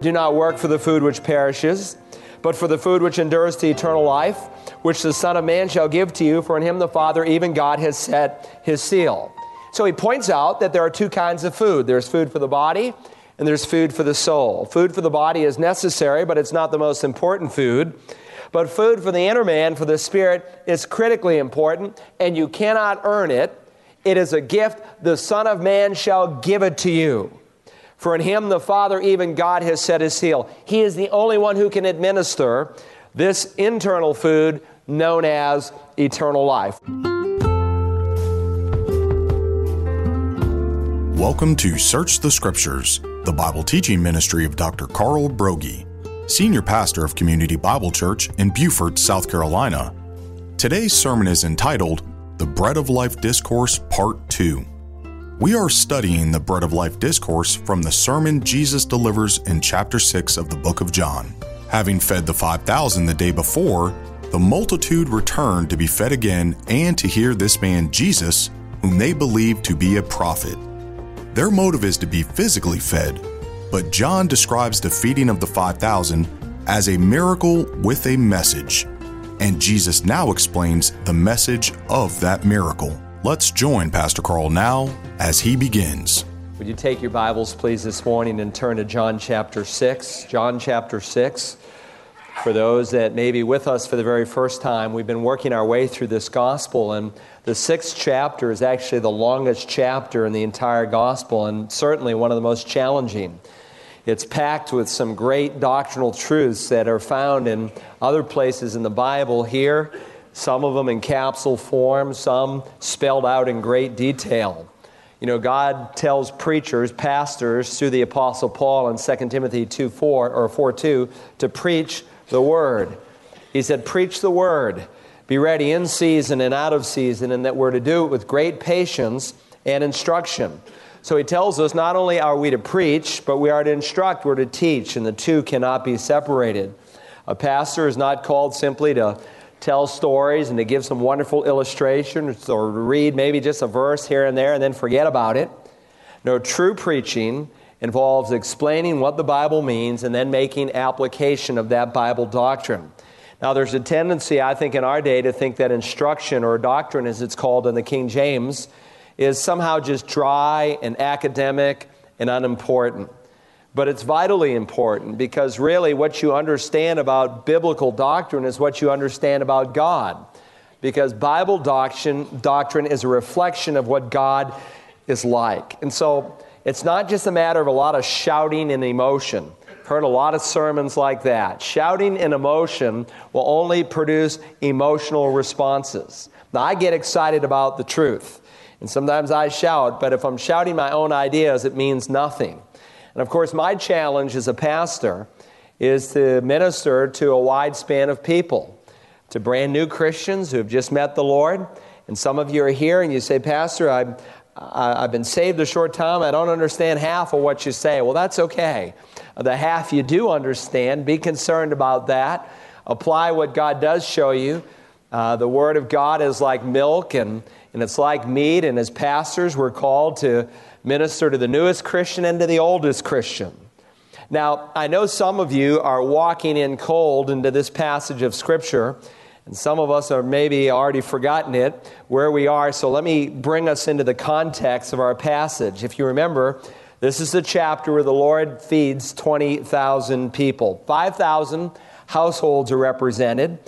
Do not work for the food which perishes, but for the food which endures to eternal life, which the Son of Man shall give to you, for in him the Father, even God, has set his seal. So he points out that there are two kinds of food there's food for the body, and there's food for the soul. Food for the body is necessary, but it's not the most important food. But food for the inner man, for the spirit, is critically important, and you cannot earn it. It is a gift. The Son of Man shall give it to you. For in him the Father, even God, has set his seal. He is the only one who can administer this internal food known as eternal life. Welcome to Search the Scriptures, the Bible teaching ministry of Dr. Carl Broggi, Senior Pastor of Community Bible Church in Beaufort, South Carolina. Today's sermon is entitled The Bread of Life Discourse, Part 2. We are studying the Bread of Life discourse from the sermon Jesus delivers in chapter 6 of the book of John. Having fed the 5,000 the day before, the multitude returned to be fed again and to hear this man Jesus, whom they believed to be a prophet. Their motive is to be physically fed, but John describes the feeding of the 5,000 as a miracle with a message, and Jesus now explains the message of that miracle. Let's join Pastor Carl now as he begins. Would you take your Bibles, please, this morning and turn to John chapter 6? John chapter 6. For those that may be with us for the very first time, we've been working our way through this gospel, and the sixth chapter is actually the longest chapter in the entire gospel, and certainly one of the most challenging. It's packed with some great doctrinal truths that are found in other places in the Bible. Here, some of them in capsule form, some spelled out in great detail. You know, God tells preachers, pastors, through the Apostle Paul in 2 Timothy 2 4 or 4 2 to preach the word. He said, Preach the word. Be ready in season and out of season, and that we're to do it with great patience and instruction. So he tells us not only are we to preach, but we are to instruct, we're to teach, and the two cannot be separated. A pastor is not called simply to tell stories and to give some wonderful illustrations or read maybe just a verse here and there and then forget about it. No, true preaching involves explaining what the Bible means and then making application of that Bible doctrine. Now, there's a tendency, I think, in our day to think that instruction or doctrine, as it's called in the King James, is somehow just dry and academic and unimportant. But it's vitally important because really what you understand about biblical doctrine is what you understand about God. Because Bible doctrine, doctrine is a reflection of what God is like. And so it's not just a matter of a lot of shouting and emotion. I've heard a lot of sermons like that. Shouting and emotion will only produce emotional responses. Now, I get excited about the truth, and sometimes I shout, but if I'm shouting my own ideas, it means nothing. And of course, my challenge as a pastor is to minister to a wide span of people, to brand new Christians who have just met the Lord. And some of you are here and you say, Pastor, I've, I've been saved a short time. I don't understand half of what you say. Well, that's okay. The half you do understand, be concerned about that. Apply what God does show you. Uh, the Word of God is like milk and, and it's like meat. And as pastors, we're called to minister to the newest Christian and to the oldest Christian. Now, I know some of you are walking in cold into this passage of Scripture, and some of us are maybe already forgotten it, where we are. So let me bring us into the context of our passage. If you remember, this is the chapter where the Lord feeds 20,000 people. 5,000 households are represented,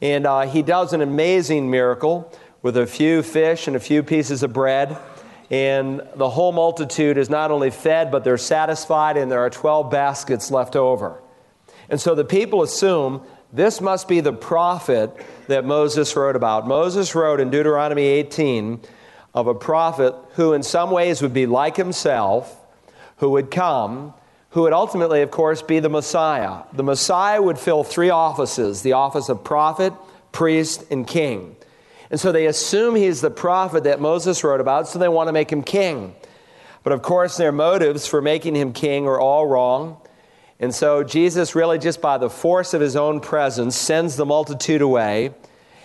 and uh, He does an amazing miracle with a few fish and a few pieces of bread and the whole multitude is not only fed, but they're satisfied, and there are 12 baskets left over. And so the people assume this must be the prophet that Moses wrote about. Moses wrote in Deuteronomy 18 of a prophet who, in some ways, would be like himself, who would come, who would ultimately, of course, be the Messiah. The Messiah would fill three offices the office of prophet, priest, and king. And so they assume he's the prophet that Moses wrote about, so they want to make him king. But of course, their motives for making him king are all wrong. And so Jesus, really just by the force of his own presence, sends the multitude away.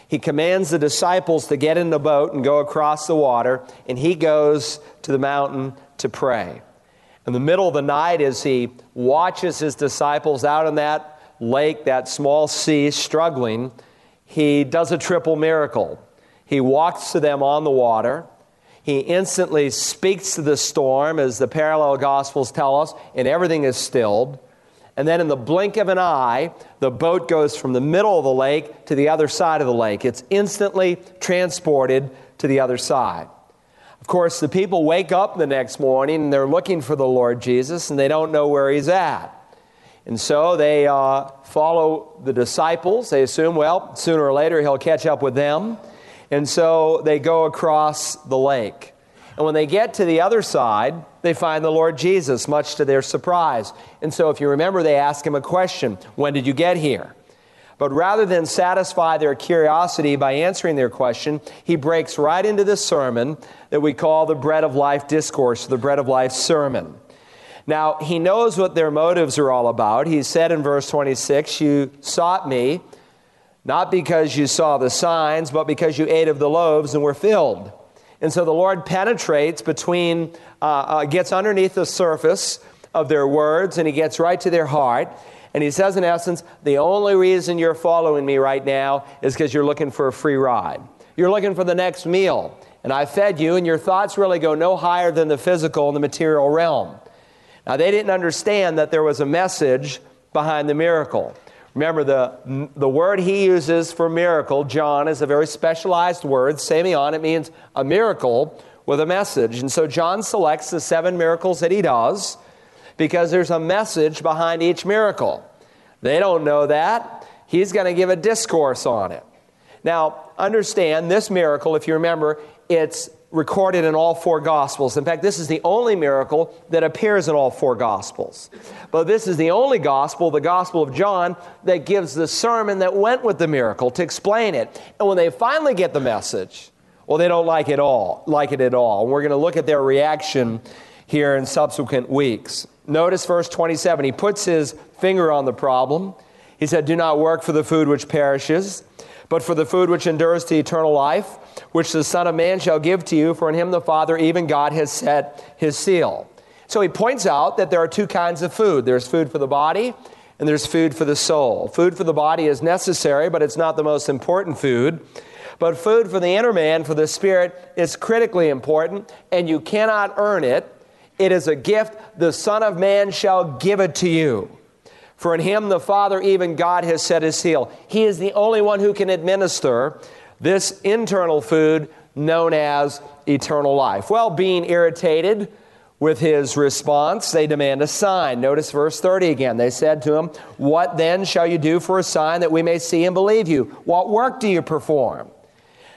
He commands the disciples to get in the boat and go across the water, and he goes to the mountain to pray. In the middle of the night, as he watches his disciples out in that lake, that small sea, struggling, he does a triple miracle. He walks to them on the water. He instantly speaks to the storm, as the parallel gospels tell us, and everything is stilled. And then, in the blink of an eye, the boat goes from the middle of the lake to the other side of the lake. It's instantly transported to the other side. Of course, the people wake up the next morning and they're looking for the Lord Jesus and they don't know where he's at. And so they uh, follow the disciples. They assume, well, sooner or later he'll catch up with them. And so they go across the lake. And when they get to the other side, they find the Lord Jesus, much to their surprise. And so, if you remember, they ask him a question When did you get here? But rather than satisfy their curiosity by answering their question, he breaks right into this sermon that we call the Bread of Life Discourse, the Bread of Life Sermon. Now, he knows what their motives are all about. He said in verse 26, You sought me not because you saw the signs, but because you ate of the loaves and were filled. And so the Lord penetrates between, uh, uh, gets underneath the surface of their words, and he gets right to their heart. And he says, in essence, the only reason you're following me right now is because you're looking for a free ride. You're looking for the next meal. And I fed you, and your thoughts really go no higher than the physical and the material realm. Now, they didn't understand that there was a message behind the miracle. Remember, the, the word he uses for miracle, John, is a very specialized word. Semeion, it means a miracle with a message. And so John selects the seven miracles that he does because there's a message behind each miracle. They don't know that. He's going to give a discourse on it. Now, understand this miracle, if you remember, it's recorded in all four Gospels. In fact, this is the only miracle that appears in all four Gospels. But this is the only Gospel, the Gospel of John, that gives the sermon that went with the miracle to explain it. And when they finally get the message, well, they don't like it all, like it at all. And we're going to look at their reaction here in subsequent weeks. Notice verse 27. He puts his finger on the problem. He said, Do not work for the food which perishes but for the food which endures to eternal life, which the Son of Man shall give to you, for in him the Father, even God, has set his seal. So he points out that there are two kinds of food there's food for the body, and there's food for the soul. Food for the body is necessary, but it's not the most important food. But food for the inner man, for the spirit, is critically important, and you cannot earn it. It is a gift. The Son of Man shall give it to you. For in him the Father, even God, has set his seal. He is the only one who can administer this internal food known as eternal life. Well, being irritated with his response, they demand a sign. Notice verse 30 again. They said to him, What then shall you do for a sign that we may see and believe you? What work do you perform?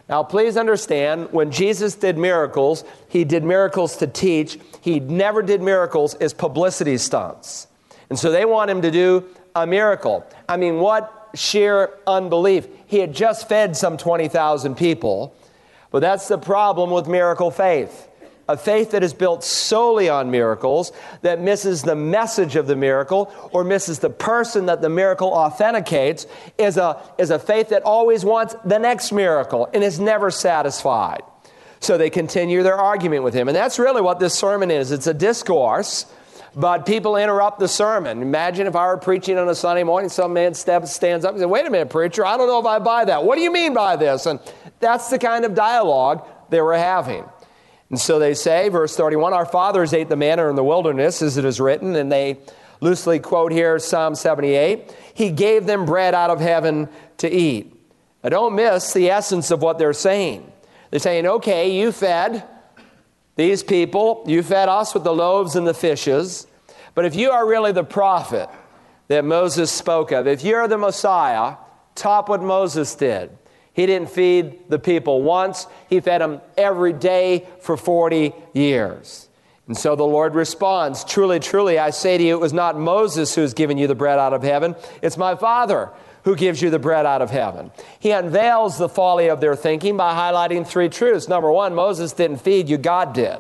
Now, please understand, when Jesus did miracles, he did miracles to teach. He never did miracles as publicity stunts. And so they want him to do a miracle. I mean, what sheer unbelief. He had just fed some 20,000 people, but that's the problem with miracle faith. A faith that is built solely on miracles, that misses the message of the miracle or misses the person that the miracle authenticates, is a, is a faith that always wants the next miracle and is never satisfied. So they continue their argument with him. And that's really what this sermon is it's a discourse but people interrupt the sermon. Imagine if I were preaching on a Sunday morning, some man stands up and says, Wait a minute, preacher, I don't know if I buy that. What do you mean by this? And that's the kind of dialogue they were having. And so they say, verse 31, Our fathers ate the manna in the wilderness, as it is written, and they loosely quote here Psalm 78 He gave them bread out of heaven to eat. Now don't miss the essence of what they're saying. They're saying, Okay, you fed these people, you fed us with the loaves and the fishes. But if you are really the prophet that Moses spoke of, if you're the Messiah, top what Moses did. He didn't feed the people once, he fed them every day for 40 years. And so the Lord responds Truly, truly, I say to you, it was not Moses who has given you the bread out of heaven, it's my Father who gives you the bread out of heaven. He unveils the folly of their thinking by highlighting three truths. Number one, Moses didn't feed you, God did.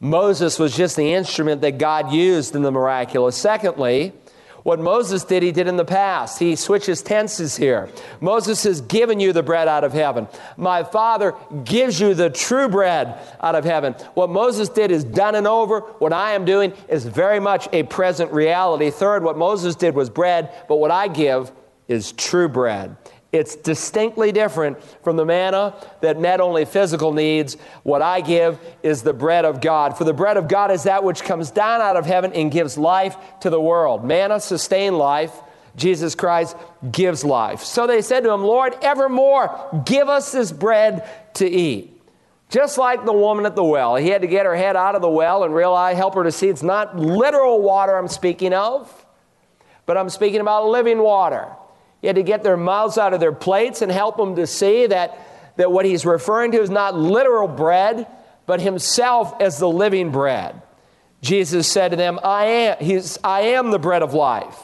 Moses was just the instrument that God used in the miraculous. Secondly, What Moses did, he did in the past. He switches tenses here. Moses has given you the bread out of heaven. My Father gives you the true bread out of heaven. What Moses did is done and over. What I am doing is very much a present reality. Third, what Moses did was bread, but what I give is true bread. It's distinctly different from the manna that met only physical needs. What I give is the bread of God. For the bread of God is that which comes down out of heaven and gives life to the world. Manna sustained life. Jesus Christ gives life. So they said to him, Lord, evermore give us this bread to eat. Just like the woman at the well, he had to get her head out of the well and realize, help her to see it's not literal water I'm speaking of, but I'm speaking about living water. He had to get their mouths out of their plates and help them to see that, that what he's referring to is not literal bread, but himself as the living bread. Jesus said to them, I am, I am the bread of life.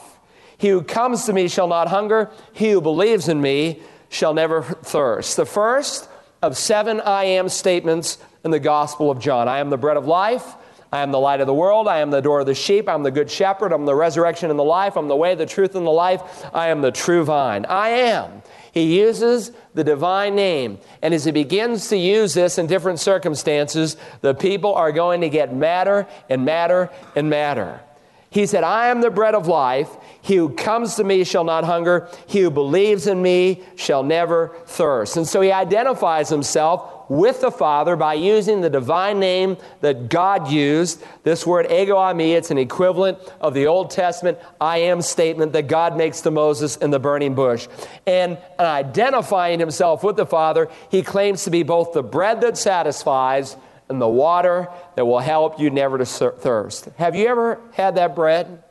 He who comes to me shall not hunger. He who believes in me shall never thirst. The first of seven I am statements in the Gospel of John. I am the bread of life. I am the light of the world. I am the door of the sheep. I'm the good shepherd. I'm the resurrection and the life. I'm the way, the truth, and the life. I am the true vine. I am. He uses the divine name. And as he begins to use this in different circumstances, the people are going to get madder and madder and madder. He said, I am the bread of life. He who comes to me shall not hunger. He who believes in me shall never thirst. And so he identifies himself with the Father by using the divine name that God used. This word ego eimi, it's an equivalent of the Old Testament I am statement that God makes to Moses in the burning bush. And identifying himself with the Father, he claims to be both the bread that satisfies and the water that will help you never to thirst. Have you ever had that bread?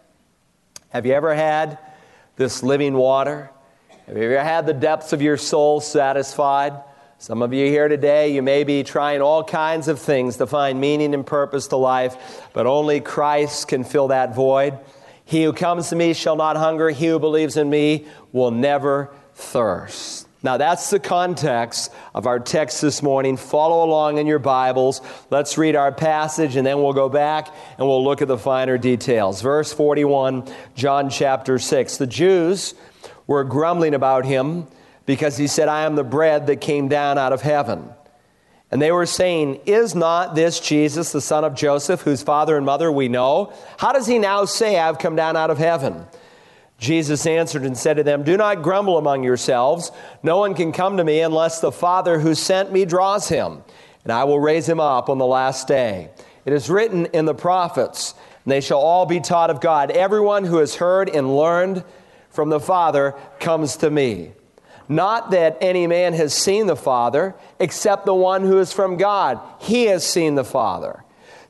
Have you ever had this living water? Have you ever had the depths of your soul satisfied? Some of you here today, you may be trying all kinds of things to find meaning and purpose to life, but only Christ can fill that void. He who comes to me shall not hunger. He who believes in me will never thirst. Now, that's the context of our text this morning. Follow along in your Bibles. Let's read our passage and then we'll go back and we'll look at the finer details. Verse 41, John chapter 6. The Jews were grumbling about him because he said, I am the bread that came down out of heaven. And they were saying, Is not this Jesus, the son of Joseph, whose father and mother we know? How does he now say, I've come down out of heaven? Jesus answered and said to them, Do not grumble among yourselves. No one can come to me unless the Father who sent me draws him, and I will raise him up on the last day. It is written in the prophets, and they shall all be taught of God. Everyone who has heard and learned from the Father comes to me. Not that any man has seen the Father, except the one who is from God. He has seen the Father.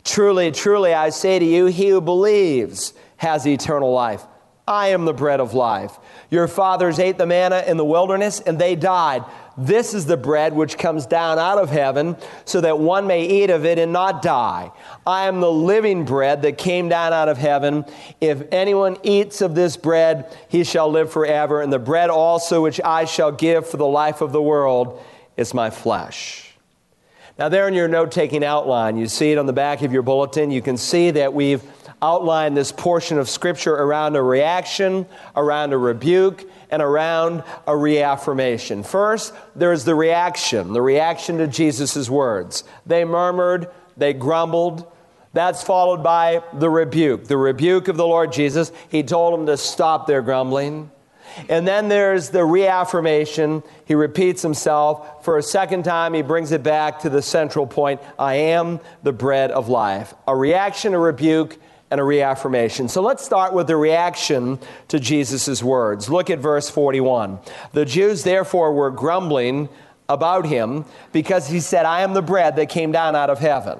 Truly, truly, I say to you, he who believes has eternal life. I am the bread of life. Your fathers ate the manna in the wilderness, and they died. This is the bread which comes down out of heaven, so that one may eat of it and not die. I am the living bread that came down out of heaven. If anyone eats of this bread, he shall live forever. And the bread also which I shall give for the life of the world is my flesh. Now, there in your note taking outline, you see it on the back of your bulletin. You can see that we've outlined this portion of Scripture around a reaction, around a rebuke, and around a reaffirmation. First, there's the reaction, the reaction to Jesus' words. They murmured, they grumbled. That's followed by the rebuke, the rebuke of the Lord Jesus. He told them to stop their grumbling. And then there's the reaffirmation. He repeats himself. For a second time, he brings it back to the central point I am the bread of life. A reaction, a rebuke, and a reaffirmation. So let's start with the reaction to Jesus' words. Look at verse 41. The Jews therefore were grumbling about him because he said, I am the bread that came down out of heaven.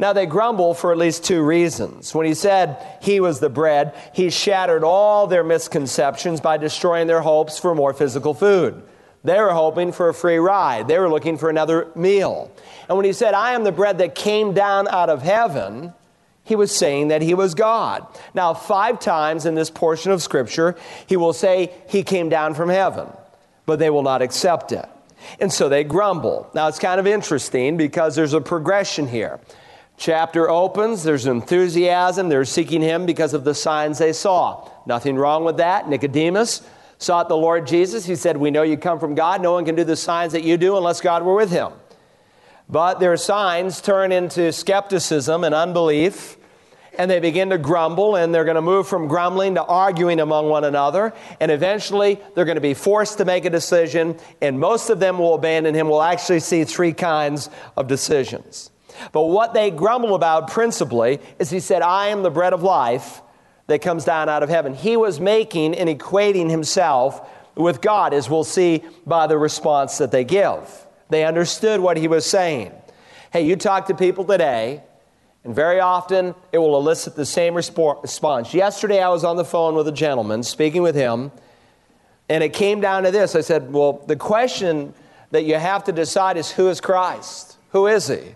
Now they grumble for at least two reasons. When he said he was the bread, he shattered all their misconceptions by destroying their hopes for more physical food. They were hoping for a free ride. They were looking for another meal. And when he said, I am the bread that came down out of heaven, he was saying that he was God. Now, five times in this portion of Scripture, he will say he came down from heaven, but they will not accept it. And so they grumble. Now, it's kind of interesting because there's a progression here. Chapter opens, there's enthusiasm, they're seeking him because of the signs they saw. Nothing wrong with that. Nicodemus sought the Lord Jesus. He said, We know you come from God. No one can do the signs that you do unless God were with him. But their signs turn into skepticism and unbelief, and they begin to grumble, and they're going to move from grumbling to arguing among one another, and eventually they're going to be forced to make a decision, and most of them will abandon him. We'll actually see three kinds of decisions. But what they grumble about principally is he said, I am the bread of life that comes down out of heaven. He was making and equating himself with God, as we'll see by the response that they give. They understood what he was saying. Hey, you talk to people today, and very often it will elicit the same response. Yesterday, I was on the phone with a gentleman, speaking with him, and it came down to this. I said, Well, the question that you have to decide is who is Christ? Who is he?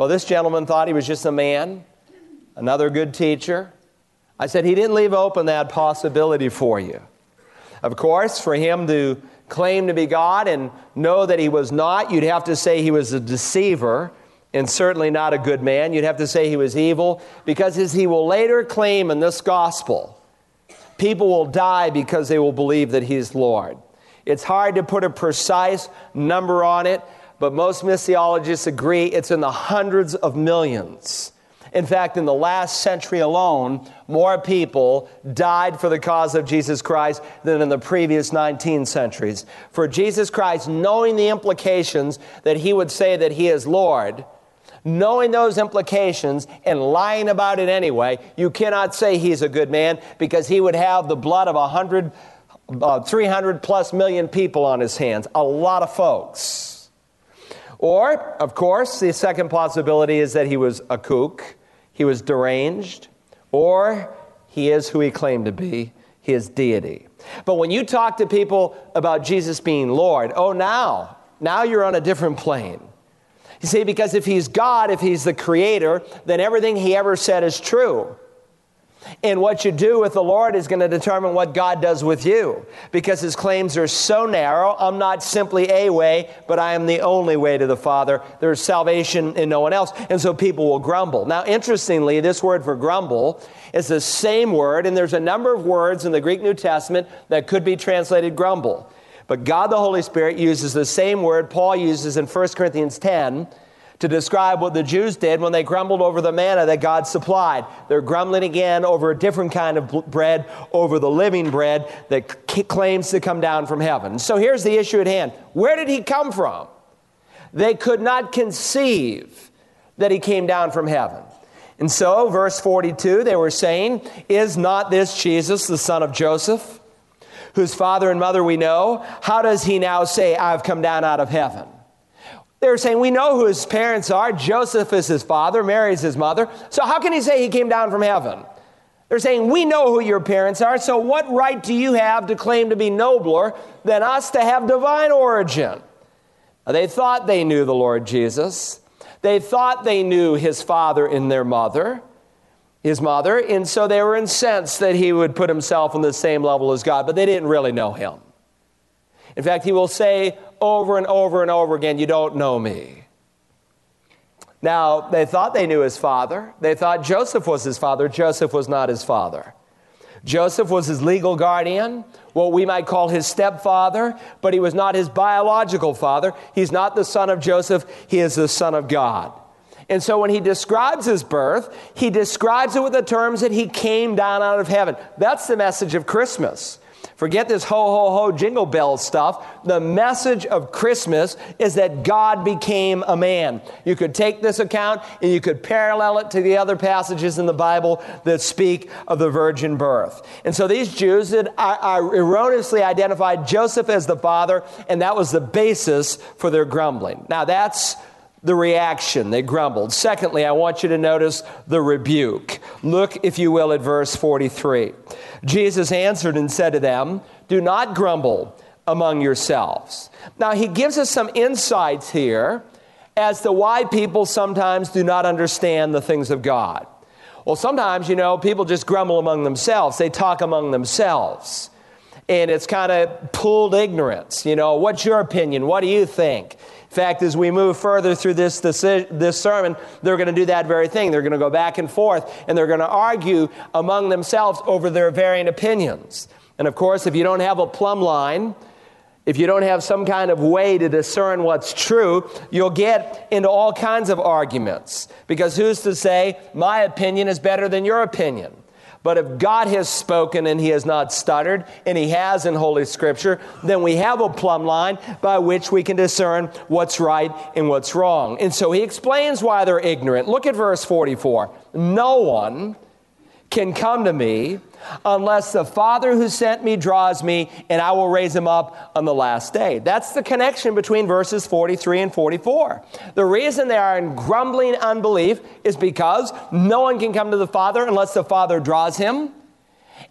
Well, this gentleman thought he was just a man, another good teacher. I said, He didn't leave open that possibility for you. Of course, for him to claim to be God and know that he was not, you'd have to say he was a deceiver and certainly not a good man. You'd have to say he was evil because, as he will later claim in this gospel, people will die because they will believe that he's Lord. It's hard to put a precise number on it, but most missiologists agree it's in the hundreds of millions. In fact, in the last century alone, more people died for the cause of Jesus Christ than in the previous 19 centuries. For Jesus Christ, knowing the implications that he would say that he is Lord, knowing those implications and lying about it anyway, you cannot say he's a good man because he would have the blood of 100, uh, 300 plus million people on his hands. A lot of folks. Or, of course, the second possibility is that he was a kook he was deranged, or he is who he claimed to be, his deity. But when you talk to people about Jesus being Lord, oh, now, now you're on a different plane. You see, because if he's God, if he's the creator, then everything he ever said is true. And what you do with the Lord is going to determine what God does with you because his claims are so narrow. I'm not simply a way, but I am the only way to the Father. There's salvation in no one else. And so people will grumble. Now, interestingly, this word for grumble is the same word, and there's a number of words in the Greek New Testament that could be translated grumble. But God the Holy Spirit uses the same word Paul uses in 1 Corinthians 10 to describe what the Jews did when they grumbled over the manna that God supplied. They're grumbling again over a different kind of bread, over the living bread that claims to come down from heaven. So here's the issue at hand where did he come from? They could not conceive that he came down from heaven. And so, verse 42, they were saying, Is not this Jesus, the son of Joseph, whose father and mother we know? How does he now say, I've come down out of heaven? They were saying, We know who his parents are. Joseph is his father, Mary is his mother. So how can he say he came down from heaven? They're saying, We know who your parents are, so what right do you have to claim to be nobler than us to have divine origin? They thought they knew the Lord Jesus. They thought they knew his father and their mother, his mother, and so they were incensed that he would put himself on the same level as God, but they didn't really know him. In fact, he will say over and over and over again, You don't know me. Now, they thought they knew his father. They thought Joseph was his father. Joseph was not his father. Joseph was his legal guardian, what we might call his stepfather, but he was not his biological father. He's not the son of Joseph, he is the son of God. And so when he describes his birth, he describes it with the terms that he came down out of heaven. That's the message of Christmas. Forget this ho, ho, ho, jingle bell stuff. The message of Christmas is that God became a man. You could take this account and you could parallel it to the other passages in the Bible that speak of the virgin birth. And so these Jews that erroneously identified Joseph as the father, and that was the basis for their grumbling. Now, that's the reaction. They grumbled. Secondly, I want you to notice the rebuke. Look, if you will, at verse 43. Jesus answered and said to them, Do not grumble among yourselves. Now, he gives us some insights here as to why people sometimes do not understand the things of God. Well, sometimes, you know, people just grumble among themselves, they talk among themselves. And it's kind of pooled ignorance. You know, what's your opinion? What do you think? In fact, as we move further through this, this, sermon, they're going to do that very thing. They're going to go back and forth and they're going to argue among themselves over their varying opinions. And of course, if you don't have a plumb line, if you don't have some kind of way to discern what's true, you'll get into all kinds of arguments. Because who's to say, my opinion is better than your opinion? But if God has spoken and he has not stuttered, and he has in Holy Scripture, then we have a plumb line by which we can discern what's right and what's wrong. And so he explains why they're ignorant. Look at verse 44. No one can come to me unless the Father who sent me draws me, and I will raise him up on the last day. That's the connection between verses 43 and 44. The reason they are in grumbling unbelief is because no one can come to the Father unless the Father draws him,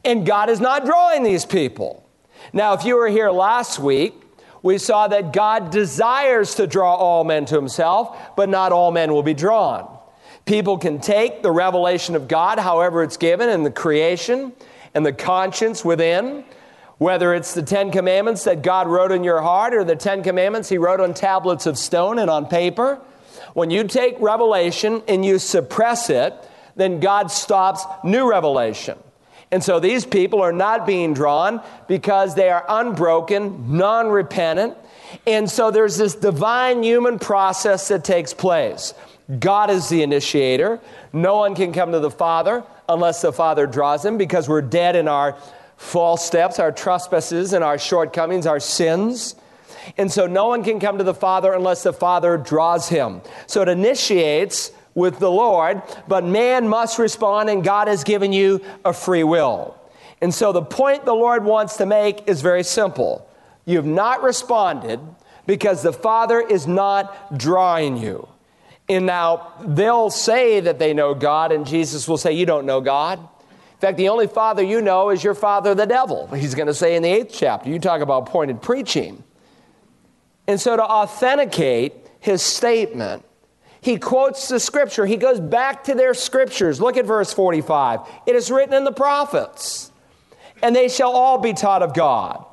and God is not drawing these people. Now, if you were here last week, we saw that God desires to draw all men to himself, but not all men will be drawn. People can take the revelation of God, however it's given, in the creation and the conscience within, whether it's the Ten Commandments that God wrote in your heart or the Ten Commandments He wrote on tablets of stone and on paper. When you take revelation and you suppress it, then God stops new revelation. And so these people are not being drawn because they are unbroken, non repentant. And so there's this divine human process that takes place. God is the initiator. No one can come to the Father unless the Father draws him because we're dead in our false steps, our trespasses, and our shortcomings, our sins. And so no one can come to the Father unless the Father draws him. So it initiates with the Lord, but man must respond, and God has given you a free will. And so the point the Lord wants to make is very simple. You've not responded because the Father is not drawing you. And now they'll say that they know God, and Jesus will say, You don't know God. In fact, the only father you know is your father, the devil. He's going to say in the eighth chapter. You talk about pointed preaching. And so to authenticate his statement, he quotes the scripture. He goes back to their scriptures. Look at verse 45. It is written in the prophets, and they shall all be taught of God.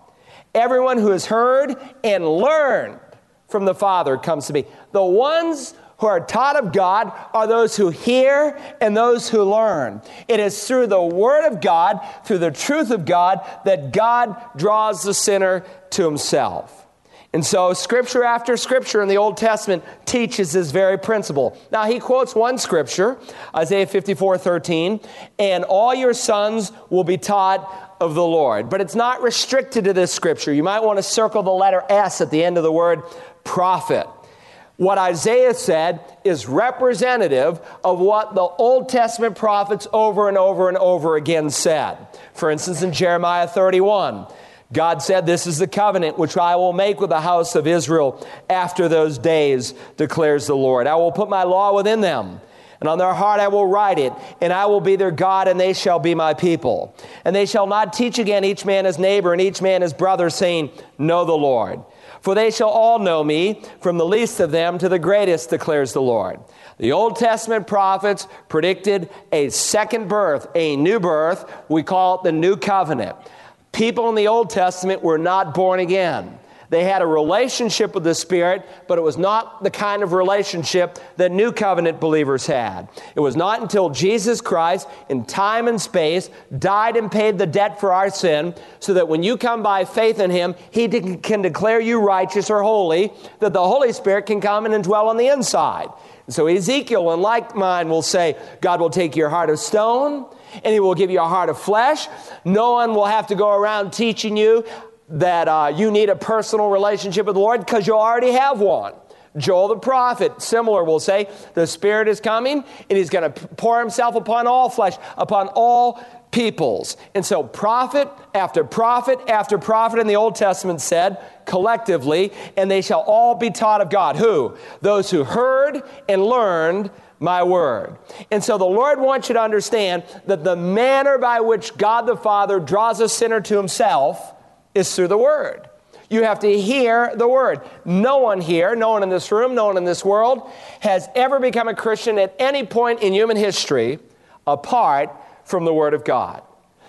Everyone who has heard and learned from the Father comes to me. The ones who are taught of God are those who hear and those who learn. It is through the Word of God, through the truth of God, that God draws the sinner to Himself. And so, scripture after scripture in the Old Testament teaches this very principle. Now, he quotes one scripture, Isaiah 54 13, and all your sons will be taught of the Lord. But it's not restricted to this scripture. You might want to circle the letter S at the end of the word prophet. What Isaiah said is representative of what the Old Testament prophets over and over and over again said. For instance, in Jeremiah 31, God said, This is the covenant which I will make with the house of Israel after those days, declares the Lord. I will put my law within them. And on their heart I will write it, and I will be their God, and they shall be my people. And they shall not teach again each man his neighbor and each man his brother, saying, Know the Lord. For they shall all know me, from the least of them to the greatest, declares the Lord. The Old Testament prophets predicted a second birth, a new birth. We call it the new covenant. People in the Old Testament were not born again. They had a relationship with the Spirit, but it was not the kind of relationship that New Covenant believers had. It was not until Jesus Christ, in time and space, died and paid the debt for our sin, so that when you come by faith in Him, He can declare you righteous or holy, that the Holy Spirit can come and dwell on the inside. so Ezekiel, in like mind, will say, God will take your heart of stone and he will give you a heart of flesh. No one will have to go around teaching you that uh, you need a personal relationship with the Lord because you already have one. Joel the prophet, similar, will say, The Spirit is coming and He's going to pour Himself upon all flesh, upon all peoples. And so, prophet after prophet after prophet in the Old Testament said collectively, and they shall all be taught of God. Who? Those who heard and learned my word. And so the Lord wants you to understand that the manner by which God the Father draws a sinner to Himself is through the Word. You have to hear the Word. No one here, no one in this room, no one in this world has ever become a Christian at any point in human history apart from the Word of God.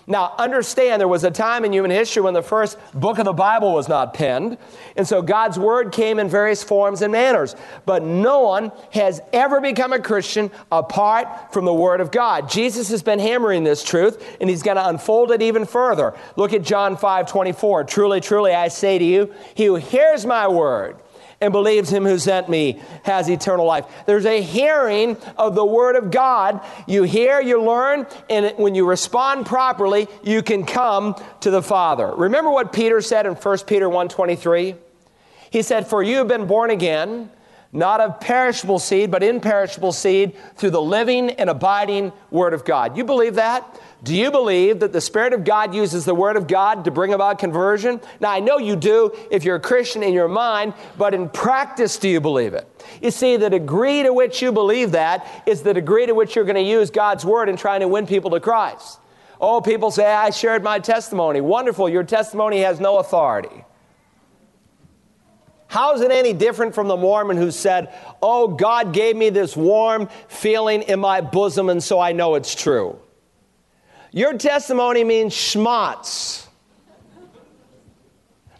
Now, understand there was a time in human history when the first book of the Bible was not penned, and so God's Word came in various forms and manners. But no one has ever become a Christian apart from the Word of God. Jesus has been hammering this truth, and He's going to unfold it even further. Look at John 5 24. Truly, truly, I say to you, he who hears my word and believes him who sent me has eternal life. There's a hearing of the word of God. You hear, you learn, and when you respond properly, you can come to the Father. Remember what Peter said in 1 Peter 1:23? He said, "For you have been born again, not of perishable seed, but imperishable seed through the living and abiding word of God." You believe that? Do you believe that the Spirit of God uses the Word of God to bring about conversion? Now, I know you do if you're a Christian in your mind, but in practice, do you believe it? You see, the degree to which you believe that is the degree to which you're going to use God's Word in trying to win people to Christ. Oh, people say, I shared my testimony. Wonderful, your testimony has no authority. How is it any different from the Mormon who said, Oh, God gave me this warm feeling in my bosom, and so I know it's true? Your testimony means schmatz.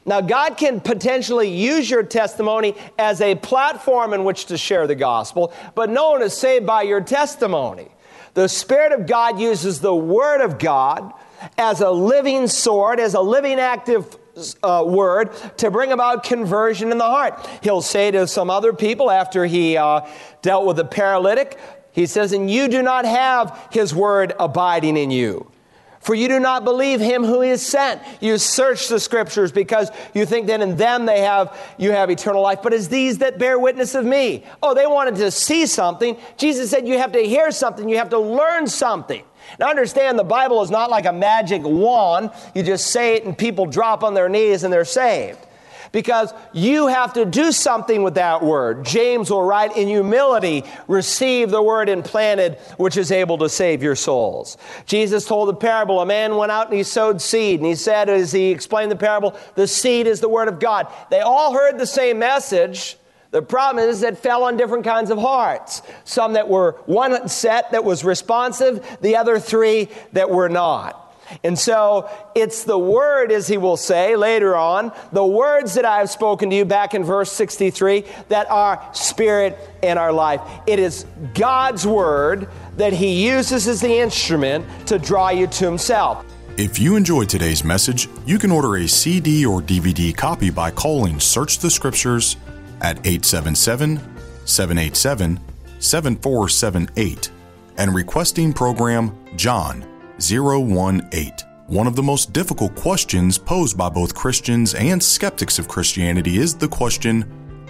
Now, God can potentially use your testimony as a platform in which to share the gospel, but no one is saved by your testimony. The Spirit of God uses the Word of God as a living sword, as a living active uh, word to bring about conversion in the heart. He'll say to some other people after he uh, dealt with the paralytic, he says, And you do not have his word abiding in you. For you do not believe him who is sent. You search the scriptures because you think that in them they have you have eternal life. But it's these that bear witness of me. Oh, they wanted to see something. Jesus said you have to hear something, you have to learn something. Now understand the Bible is not like a magic wand. You just say it and people drop on their knees and they're saved because you have to do something with that word. James will write, in humility, receive the word implanted, which is able to save your souls. Jesus told the parable a man went out and he sowed seed, and he said, as he explained the parable, the seed is the word of God. They all heard the same message. The problem is that fell on different kinds of hearts. Some that were one set that was responsive, the other three that were not. And so it's the word, as he will say later on, the words that I have spoken to you back in verse 63 that are spirit and our life. It is God's word that he uses as the instrument to draw you to himself. If you enjoyed today's message, you can order a CD or DVD copy by calling Search the Scriptures at 877 787 7478 and requesting program John 018. One of the most difficult questions posed by both Christians and skeptics of Christianity is the question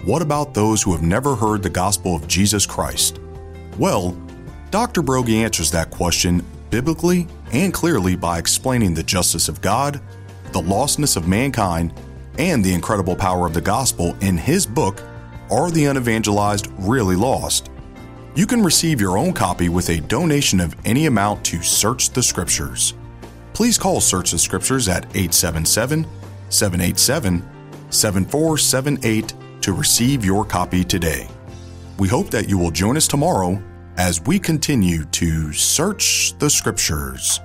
what about those who have never heard the gospel of Jesus Christ? Well, Dr. Broggi answers that question biblically and clearly by explaining the justice of God, the lostness of mankind, and the incredible power of the gospel in his book, Are the Unevangelized Really Lost? You can receive your own copy with a donation of any amount to Search the Scriptures. Please call Search the Scriptures at 877 787 7478 to receive your copy today. We hope that you will join us tomorrow as we continue to search the Scriptures.